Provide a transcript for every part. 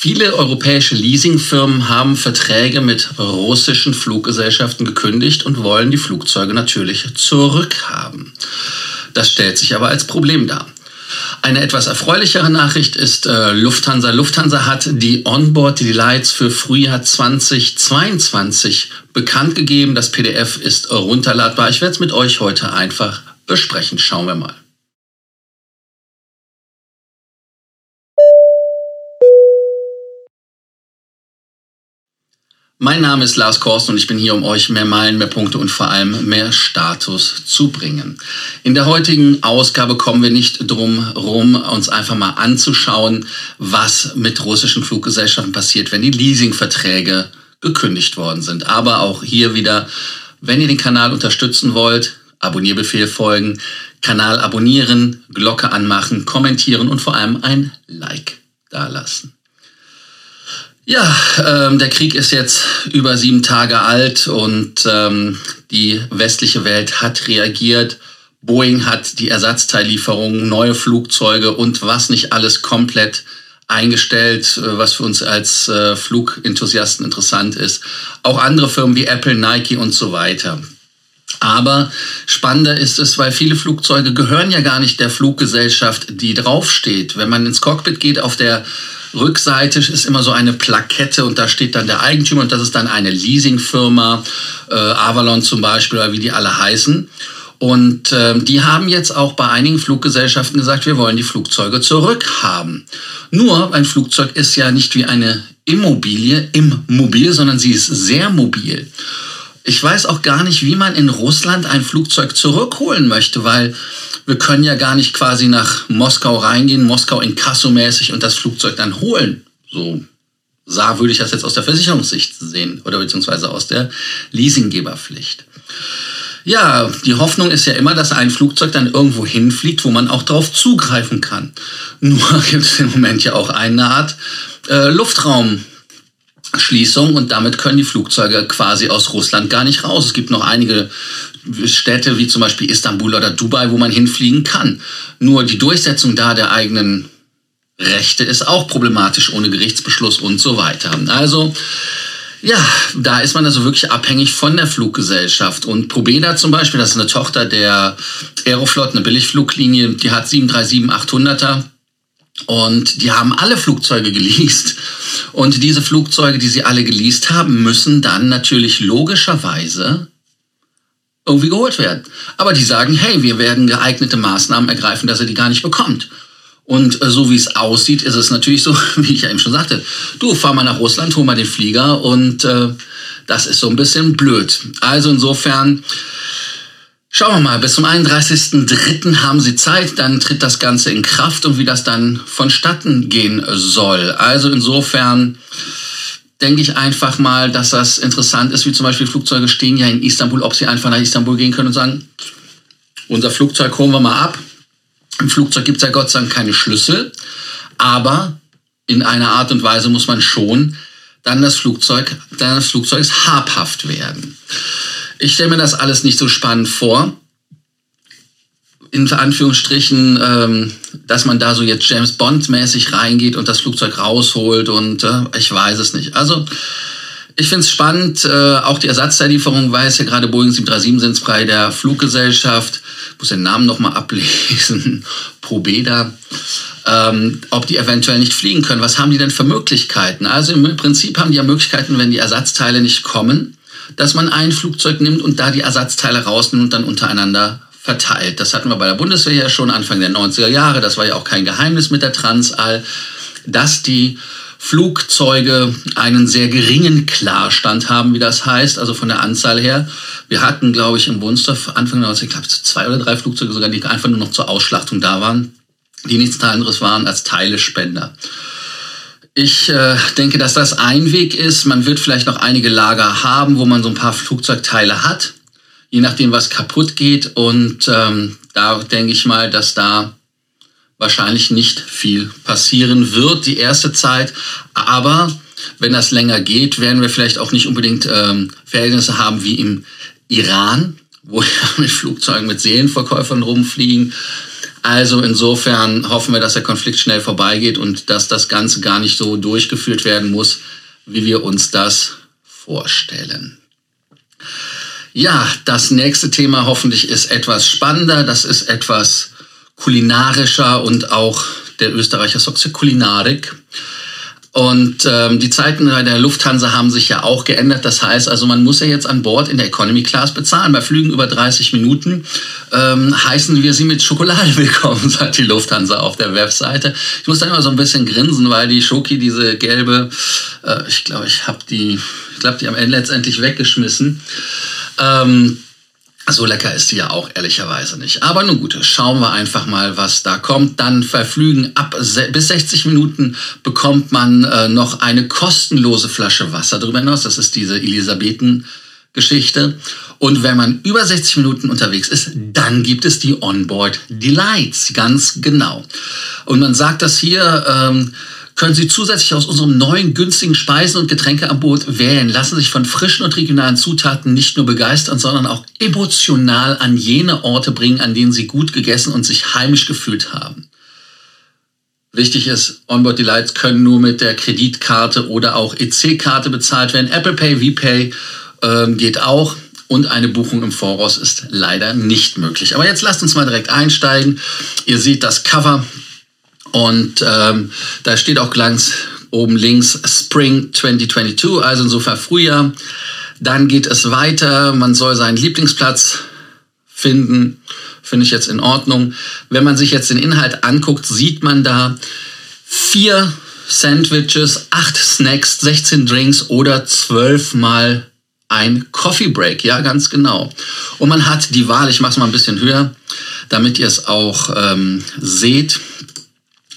Viele europäische Leasingfirmen haben Verträge mit russischen Fluggesellschaften gekündigt und wollen die Flugzeuge natürlich zurückhaben. Das stellt sich aber als Problem dar. Eine etwas erfreulichere Nachricht ist äh, Lufthansa. Lufthansa hat die Onboard Delights für Frühjahr 2022 bekannt gegeben. Das PDF ist runterladbar. Ich werde es mit euch heute einfach besprechen. Schauen wir mal. Mein Name ist Lars Korsten und ich bin hier, um euch mehr Meilen, mehr Punkte und vor allem mehr Status zu bringen. In der heutigen Ausgabe kommen wir nicht drum rum, uns einfach mal anzuschauen, was mit russischen Fluggesellschaften passiert, wenn die Leasingverträge gekündigt worden sind. Aber auch hier wieder, wenn ihr den Kanal unterstützen wollt, Abonnierbefehl folgen, Kanal abonnieren, Glocke anmachen, kommentieren und vor allem ein Like dalassen. Ja, ähm, der Krieg ist jetzt über sieben Tage alt und ähm, die westliche Welt hat reagiert. Boeing hat die Ersatzteillieferungen, neue Flugzeuge und was nicht alles komplett eingestellt, äh, was für uns als äh, Flugenthusiasten interessant ist. Auch andere Firmen wie Apple, Nike und so weiter. Aber spannender ist es, weil viele Flugzeuge gehören ja gar nicht der Fluggesellschaft, die draufsteht. Wenn man ins Cockpit geht, auf der Rückseite ist immer so eine Plakette und da steht dann der Eigentümer und das ist dann eine Leasingfirma, äh, Avalon zum Beispiel oder wie die alle heißen. Und äh, die haben jetzt auch bei einigen Fluggesellschaften gesagt, wir wollen die Flugzeuge zurückhaben. Nur ein Flugzeug ist ja nicht wie eine Immobilie, immobil, sondern sie ist sehr mobil. Ich weiß auch gar nicht, wie man in Russland ein Flugzeug zurückholen möchte, weil wir können ja gar nicht quasi nach Moskau reingehen, Moskau in Kassomäßig und das Flugzeug dann holen. So sah, würde ich das jetzt aus der Versicherungssicht sehen oder beziehungsweise aus der Leasinggeberpflicht. Ja, die Hoffnung ist ja immer, dass ein Flugzeug dann irgendwo hinfliegt, wo man auch drauf zugreifen kann. Nur gibt es im Moment ja auch eine Art äh, Luftraumschließung und damit können die Flugzeuge quasi aus Russland gar nicht raus. Es gibt noch einige Städte wie zum Beispiel Istanbul oder Dubai, wo man hinfliegen kann. Nur die Durchsetzung da der eigenen Rechte ist auch problematisch ohne Gerichtsbeschluss und so weiter. Also ja, da ist man also wirklich abhängig von der Fluggesellschaft. Und Probeda zum Beispiel, das ist eine Tochter der Aeroflot, eine Billigfluglinie, die hat 737-800er. Und die haben alle Flugzeuge geleast. Und diese Flugzeuge, die sie alle geleast haben, müssen dann natürlich logischerweise irgendwie geholt werden. Aber die sagen, hey, wir werden geeignete Maßnahmen ergreifen, dass er die gar nicht bekommt. Und äh, so wie es aussieht, ist es natürlich so, wie ich ja eben schon sagte, du fahr mal nach Russland, hol mal den Flieger und äh, das ist so ein bisschen blöd. Also insofern, schauen wir mal, bis zum 31.03. haben sie Zeit, dann tritt das Ganze in Kraft und wie das dann vonstatten gehen soll. Also insofern, denke ich einfach mal, dass das interessant ist, wie zum Beispiel Flugzeuge stehen ja in Istanbul, ob sie einfach nach Istanbul gehen können und sagen, unser Flugzeug holen wir mal ab. Im Flugzeug gibt es ja Gott sei Dank keine Schlüssel, aber in einer Art und Weise muss man schon dann das Flugzeug, dann das Flugzeugs habhaft werden. Ich stelle mir das alles nicht so spannend vor in Anführungsstrichen, ähm, dass man da so jetzt James Bond-mäßig reingeht und das Flugzeug rausholt und äh, ich weiß es nicht. Also ich finde es spannend, äh, auch die Ersatzteillieferung weiß ja gerade Boeing 737 sind bei der Fluggesellschaft, muss den Namen nochmal ablesen, Probeda, ähm, ob die eventuell nicht fliegen können. Was haben die denn für Möglichkeiten? Also im Prinzip haben die ja Möglichkeiten, wenn die Ersatzteile nicht kommen, dass man ein Flugzeug nimmt und da die Ersatzteile rausnimmt und dann untereinander verteilt. Das hatten wir bei der Bundeswehr ja schon Anfang der 90er Jahre. Das war ja auch kein Geheimnis mit der Transall, dass die Flugzeuge einen sehr geringen Klarstand haben, wie das heißt, also von der Anzahl her. Wir hatten, glaube ich, im Wunstorf Anfang der 90er, ich glaube, zwei oder drei Flugzeuge sogar, die einfach nur noch zur Ausschlachtung da waren, die nichts anderes waren als Teilespender. Ich äh, denke, dass das ein Weg ist. Man wird vielleicht noch einige Lager haben, wo man so ein paar Flugzeugteile hat je nachdem, was kaputt geht. Und ähm, da denke ich mal, dass da wahrscheinlich nicht viel passieren wird die erste Zeit. Aber wenn das länger geht, werden wir vielleicht auch nicht unbedingt ähm, Verhältnisse haben wie im Iran, wo ja mit Flugzeugen mit Seelenverkäufern rumfliegen. Also insofern hoffen wir, dass der Konflikt schnell vorbeigeht und dass das Ganze gar nicht so durchgeführt werden muss, wie wir uns das vorstellen. Ja, das nächste Thema hoffentlich ist etwas spannender. Das ist etwas kulinarischer und auch der Österreicher sagt Kulinarik. Und ähm, die Zeiten bei der Lufthansa haben sich ja auch geändert. Das heißt also, man muss ja jetzt an Bord in der Economy Class bezahlen. Bei Flügen über 30 Minuten ähm, heißen wir sie mit Schokolade willkommen, sagt die Lufthansa auf der Webseite. Ich muss da immer so ein bisschen grinsen, weil die Schoki, diese gelbe, äh, ich glaube, ich habe die, ich glaube, die am Ende letztendlich weggeschmissen. Ähm, so lecker ist die ja auch ehrlicherweise nicht. Aber nun gut, schauen wir einfach mal, was da kommt. Dann verflügen ab bis 60 Minuten bekommt man äh, noch eine kostenlose Flasche Wasser darüber hinaus. Das ist diese Elisabethen. Geschichte. Und wenn man über 60 Minuten unterwegs ist, dann gibt es die Onboard Delights, ganz genau. Und man sagt das hier, ähm, können Sie zusätzlich aus unserem neuen günstigen Speisen- und Getränkeangebot wählen. Lassen sich von frischen und regionalen Zutaten nicht nur begeistern, sondern auch emotional an jene Orte bringen, an denen Sie gut gegessen und sich heimisch gefühlt haben. Wichtig ist, Onboard Delights können nur mit der Kreditkarte oder auch EC-Karte bezahlt werden. Apple Pay, VPay ähm, geht auch und eine Buchung im Voraus ist leider nicht möglich. Aber jetzt lasst uns mal direkt einsteigen. Ihr seht das Cover und ähm, da steht auch ganz oben links Spring 2022, also insofern Frühjahr. Dann geht es weiter. Man soll seinen Lieblingsplatz finden. Finde ich jetzt in Ordnung. Wenn man sich jetzt den Inhalt anguckt, sieht man da vier Sandwiches, acht Snacks, 16 Drinks oder zwölfmal ein Coffee Break. Ja, ganz genau. Und man hat die Wahl, ich mache es mal ein bisschen höher, damit ihr es auch ähm, seht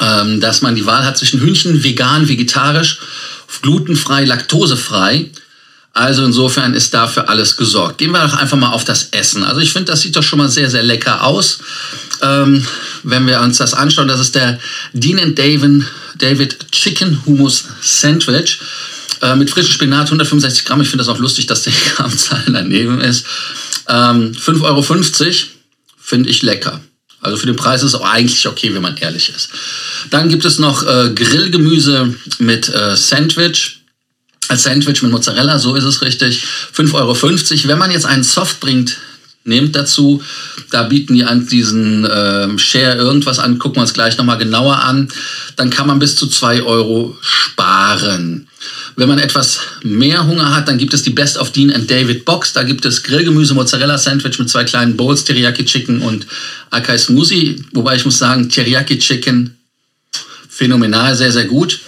ähm, dass man die Wahl hat zwischen Hühnchen, vegan, vegetarisch, glutenfrei, laktosefrei. Also insofern ist dafür alles gesorgt. Gehen wir doch einfach mal auf das Essen. Also ich finde, das sieht doch schon mal sehr, sehr lecker aus. Ähm, wenn wir uns das anschauen, das ist der Dean David, David Chicken Hummus Sandwich äh, mit frischem Spinat, 165 Gramm. Ich finde das auch lustig, dass die Grammzahl daneben ist. Ähm, 5,50 Euro finde ich lecker. Also für den Preis ist es auch eigentlich okay, wenn man ehrlich ist. Dann gibt es noch äh, Grillgemüse mit äh, Sandwich. Als Sandwich mit Mozzarella, so ist es richtig. 5,50 Euro. Wenn man jetzt einen Soft bringt, nehmt dazu. Da bieten die an diesen äh, Share irgendwas an. Gucken wir uns gleich nochmal genauer an. Dann kann man bis zu 2 Euro sparen. Wenn man etwas mehr Hunger hat, dann gibt es die Best of Dean and David Box. Da gibt es Grillgemüse, Mozzarella Sandwich mit zwei kleinen Bowls, Teriyaki Chicken und Akai Smoothie. Wobei ich muss sagen, Teriyaki Chicken phänomenal, sehr, sehr gut.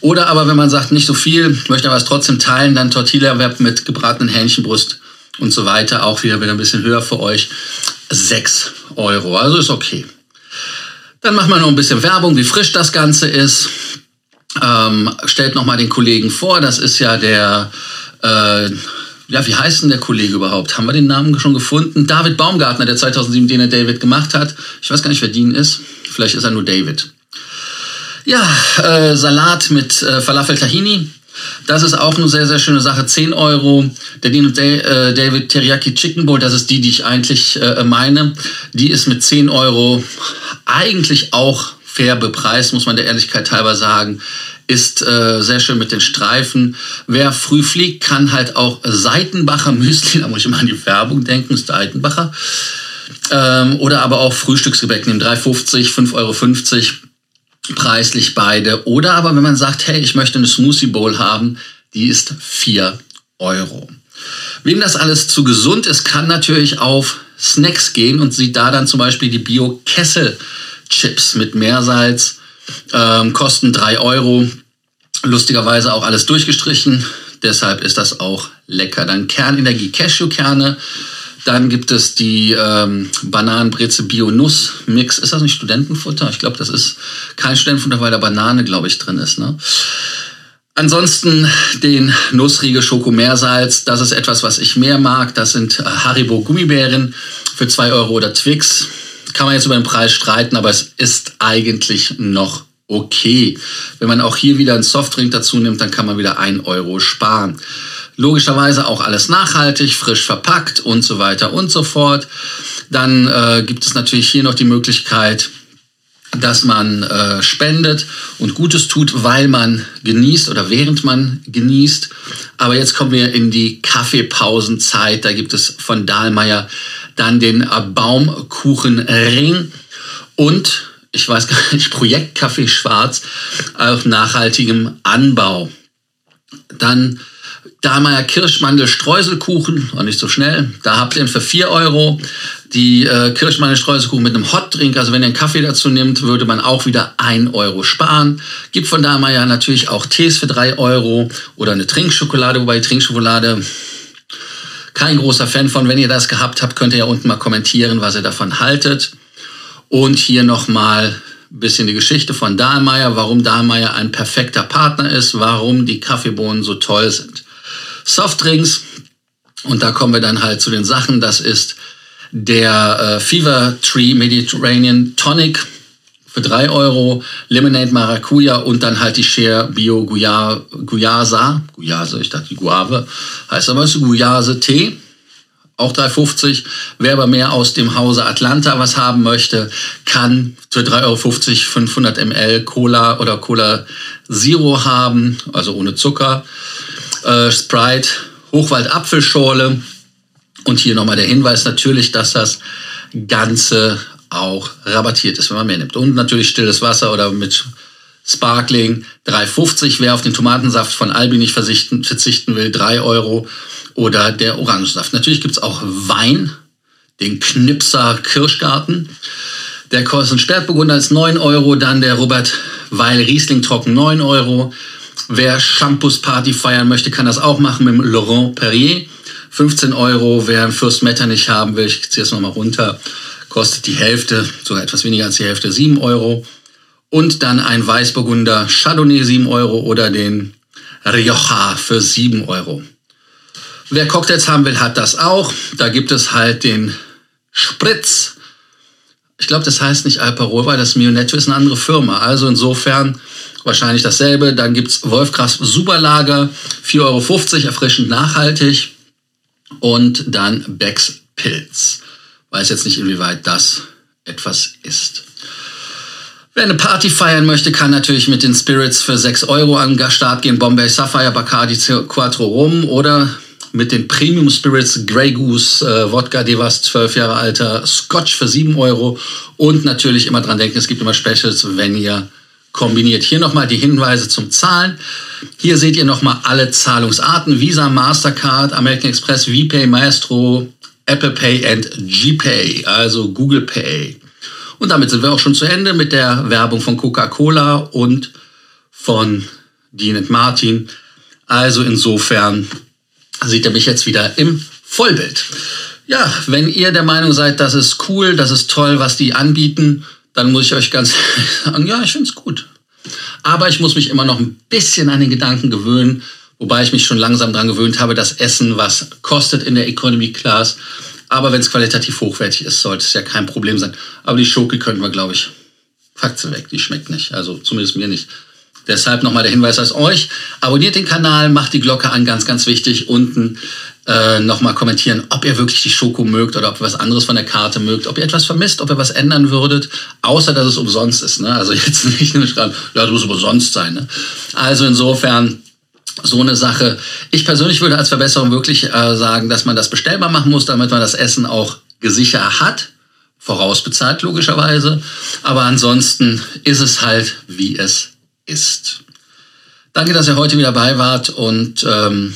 Oder aber wenn man sagt, nicht so viel, möchte aber es trotzdem teilen, dann Tortilla Web mit gebratenen Hähnchenbrust und so weiter. Auch wieder, wieder ein bisschen höher für euch. 6 Euro. Also ist okay. Dann machen wir noch ein bisschen Werbung, wie frisch das Ganze ist. Ähm, stellt nochmal den Kollegen vor, das ist ja der, äh, ja, wie heißt denn der Kollege überhaupt? Haben wir den Namen schon gefunden? David Baumgartner, der 2007 den er David gemacht hat. Ich weiß gar nicht, wer Dean ist. Vielleicht ist er nur David. Ja, äh, Salat mit äh, Falafel Tahini. Das ist auch eine sehr, sehr schöne Sache. 10 Euro. Der und äh, David Teriyaki Chicken Bowl, das ist die, die ich eigentlich äh, meine. Die ist mit 10 Euro eigentlich auch fair bepreist, muss man der Ehrlichkeit halber sagen. Ist äh, sehr schön mit den Streifen. Wer früh fliegt, kann halt auch Seitenbacher Müsli, da muss ich mal an die Werbung denken, ist Seitenbacher. Ähm, oder aber auch Frühstücksgebäck nehmen, 3,50, 5,50 Euro preislich beide. Oder aber wenn man sagt, hey, ich möchte eine Smoothie Bowl haben, die ist 4 Euro. Wem das alles zu gesund ist, kann natürlich auf Snacks gehen und sieht da dann zum Beispiel die Bio-Kessel Chips mit Meersalz, ähm, kosten 3 Euro. Lustigerweise auch alles durchgestrichen, deshalb ist das auch lecker. Dann Kernenergie Cashewkerne. Dann gibt es die ähm, Bananenbreze Bio-Nuss-Mix. Ist das nicht Studentenfutter? Ich glaube, das ist kein Studentenfutter, weil da Banane, glaube ich, drin ist. Ne? Ansonsten den Nussriegel Schokomeersalz. Das ist etwas, was ich mehr mag. Das sind äh, Haribo Gummibären für 2 Euro oder Twix kann man jetzt über den Preis streiten, aber es ist eigentlich noch okay. Wenn man auch hier wieder einen Softdrink dazu nimmt, dann kann man wieder ein Euro sparen. Logischerweise auch alles nachhaltig, frisch verpackt und so weiter und so fort. Dann äh, gibt es natürlich hier noch die Möglichkeit, dass man äh, spendet und Gutes tut, weil man genießt oder während man genießt. Aber jetzt kommen wir in die Kaffeepausenzeit. Da gibt es von Dahlmeier dann den Baumkuchenring und ich weiß gar nicht, Projekt Kaffee Schwarz auf nachhaltigem Anbau. Dann Dahlmeier Kirschmandel Streuselkuchen, auch nicht so schnell. Da habt ihr ihn für 4 Euro. Die äh, Kirschmandel Streuselkuchen mit einem Hotdrink, also wenn ihr einen Kaffee dazu nimmt, würde man auch wieder 1 Euro sparen. Gibt von Dahlmeier natürlich auch Tees für 3 Euro oder eine Trinkschokolade, wobei die Trinkschokolade kein großer Fan von. Wenn ihr das gehabt habt, könnt ihr ja unten mal kommentieren, was ihr davon haltet. Und hier nochmal bisschen die Geschichte von Dahlmeier, warum Dahlmeier ein perfekter Partner ist, warum die Kaffeebohnen so toll sind. Softdrinks. Und da kommen wir dann halt zu den Sachen. Das ist der äh, Fever Tree Mediterranean Tonic für 3 Euro, Lemonade Maracuja und dann halt die Share Bio Guyasa, Guyase, ich dachte Guave, heißt aber es Guyase Tee, auch 3,50. Wer aber mehr aus dem Hause Atlanta was haben möchte, kann für 3,50 Euro 500 ml Cola oder Cola Zero haben, also ohne Zucker äh, Sprite, Hochwald Apfelschorle. Und hier nochmal der Hinweis natürlich, dass das Ganze auch rabattiert ist, wenn man mehr nimmt. Und natürlich stilles Wasser oder mit Sparkling 3,50. Wer auf den Tomatensaft von Albi nicht verzichten will, 3 Euro. Oder der Orangensaft. Natürlich gibt es auch Wein, den Knipser Kirschgarten. Der kostet Sperrtburgunder als 9 Euro. Dann der Robert Weil Riesling Trocken 9 Euro. Wer Shampoos Party feiern möchte, kann das auch machen mit dem Laurent Perrier. 15 Euro. Wer einen Fürst Metternich haben will, ich ziehe es nochmal runter, kostet die Hälfte, sogar etwas weniger als die Hälfte, 7 Euro. Und dann ein Weißburgunder Chardonnay 7 Euro oder den Rioja für 7 Euro. Wer Cocktails haben will, hat das auch. Da gibt es halt den Spritz. Ich glaube, das heißt nicht Alparol, weil das Mionetto ist eine andere Firma. Also insofern wahrscheinlich dasselbe. Dann gibt es Wolfgrass Superlager, 4,50 Euro, erfrischend nachhaltig. Und dann Becks Pilz. Weiß jetzt nicht, inwieweit das etwas ist. Wer eine Party feiern möchte, kann natürlich mit den Spirits für 6 Euro an den Start gehen. Bombay Sapphire, Bacardi Quattro Rum oder mit den Premium Spirits Grey Goose, äh, Wodka Devas, 12 Jahre alter, Scotch für 7 Euro und natürlich immer dran denken, es gibt immer Specials, wenn ihr kombiniert. Hier nochmal die Hinweise zum Zahlen. Hier seht ihr nochmal alle Zahlungsarten. Visa, Mastercard, American Express, VPay, Maestro, Apple Pay und GPay, also Google Pay. Und damit sind wir auch schon zu Ende mit der Werbung von Coca-Cola und von Dean Martin. Also insofern sieht ihr mich jetzt wieder im Vollbild. Ja, wenn ihr der Meinung seid, das ist cool, das ist toll, was die anbieten, dann muss ich euch ganz sagen, ja, ich finde es gut. Aber ich muss mich immer noch ein bisschen an den Gedanken gewöhnen, wobei ich mich schon langsam daran gewöhnt habe, dass Essen was kostet in der Economy Class. Aber wenn es qualitativ hochwertig ist, sollte es ja kein Problem sein. Aber die Schoki könnten wir, glaube ich, sie weg. Die schmeckt nicht. Also zumindest mir nicht. Deshalb nochmal der Hinweis aus euch. Abonniert den Kanal, macht die Glocke an, ganz, ganz wichtig. Unten äh, nochmal kommentieren, ob ihr wirklich die Schoko mögt oder ob ihr was anderes von der Karte mögt, ob ihr etwas vermisst, ob ihr was ändern würdet, außer dass es umsonst ist. Ne? Also jetzt nicht nur schreiben, ja, das muss umsonst sein. Ne? Also insofern so eine Sache. Ich persönlich würde als Verbesserung wirklich äh, sagen, dass man das bestellbar machen muss, damit man das Essen auch gesichert hat. Vorausbezahlt logischerweise. Aber ansonsten ist es halt, wie es ist. Danke, dass ihr heute wieder dabei wart und ähm,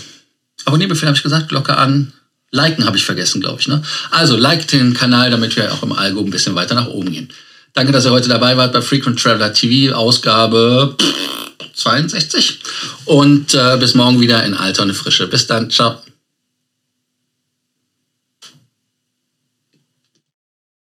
Abonnierbefehl habe ich gesagt, Glocke an. Liken habe ich vergessen, glaube ich. Ne? Also like den Kanal, damit wir auch im Algo ein bisschen weiter nach oben gehen. Danke, dass ihr heute dabei wart bei Frequent Traveler TV, Ausgabe 62. Und äh, bis morgen wieder in Alter und Frische. Bis dann, ciao.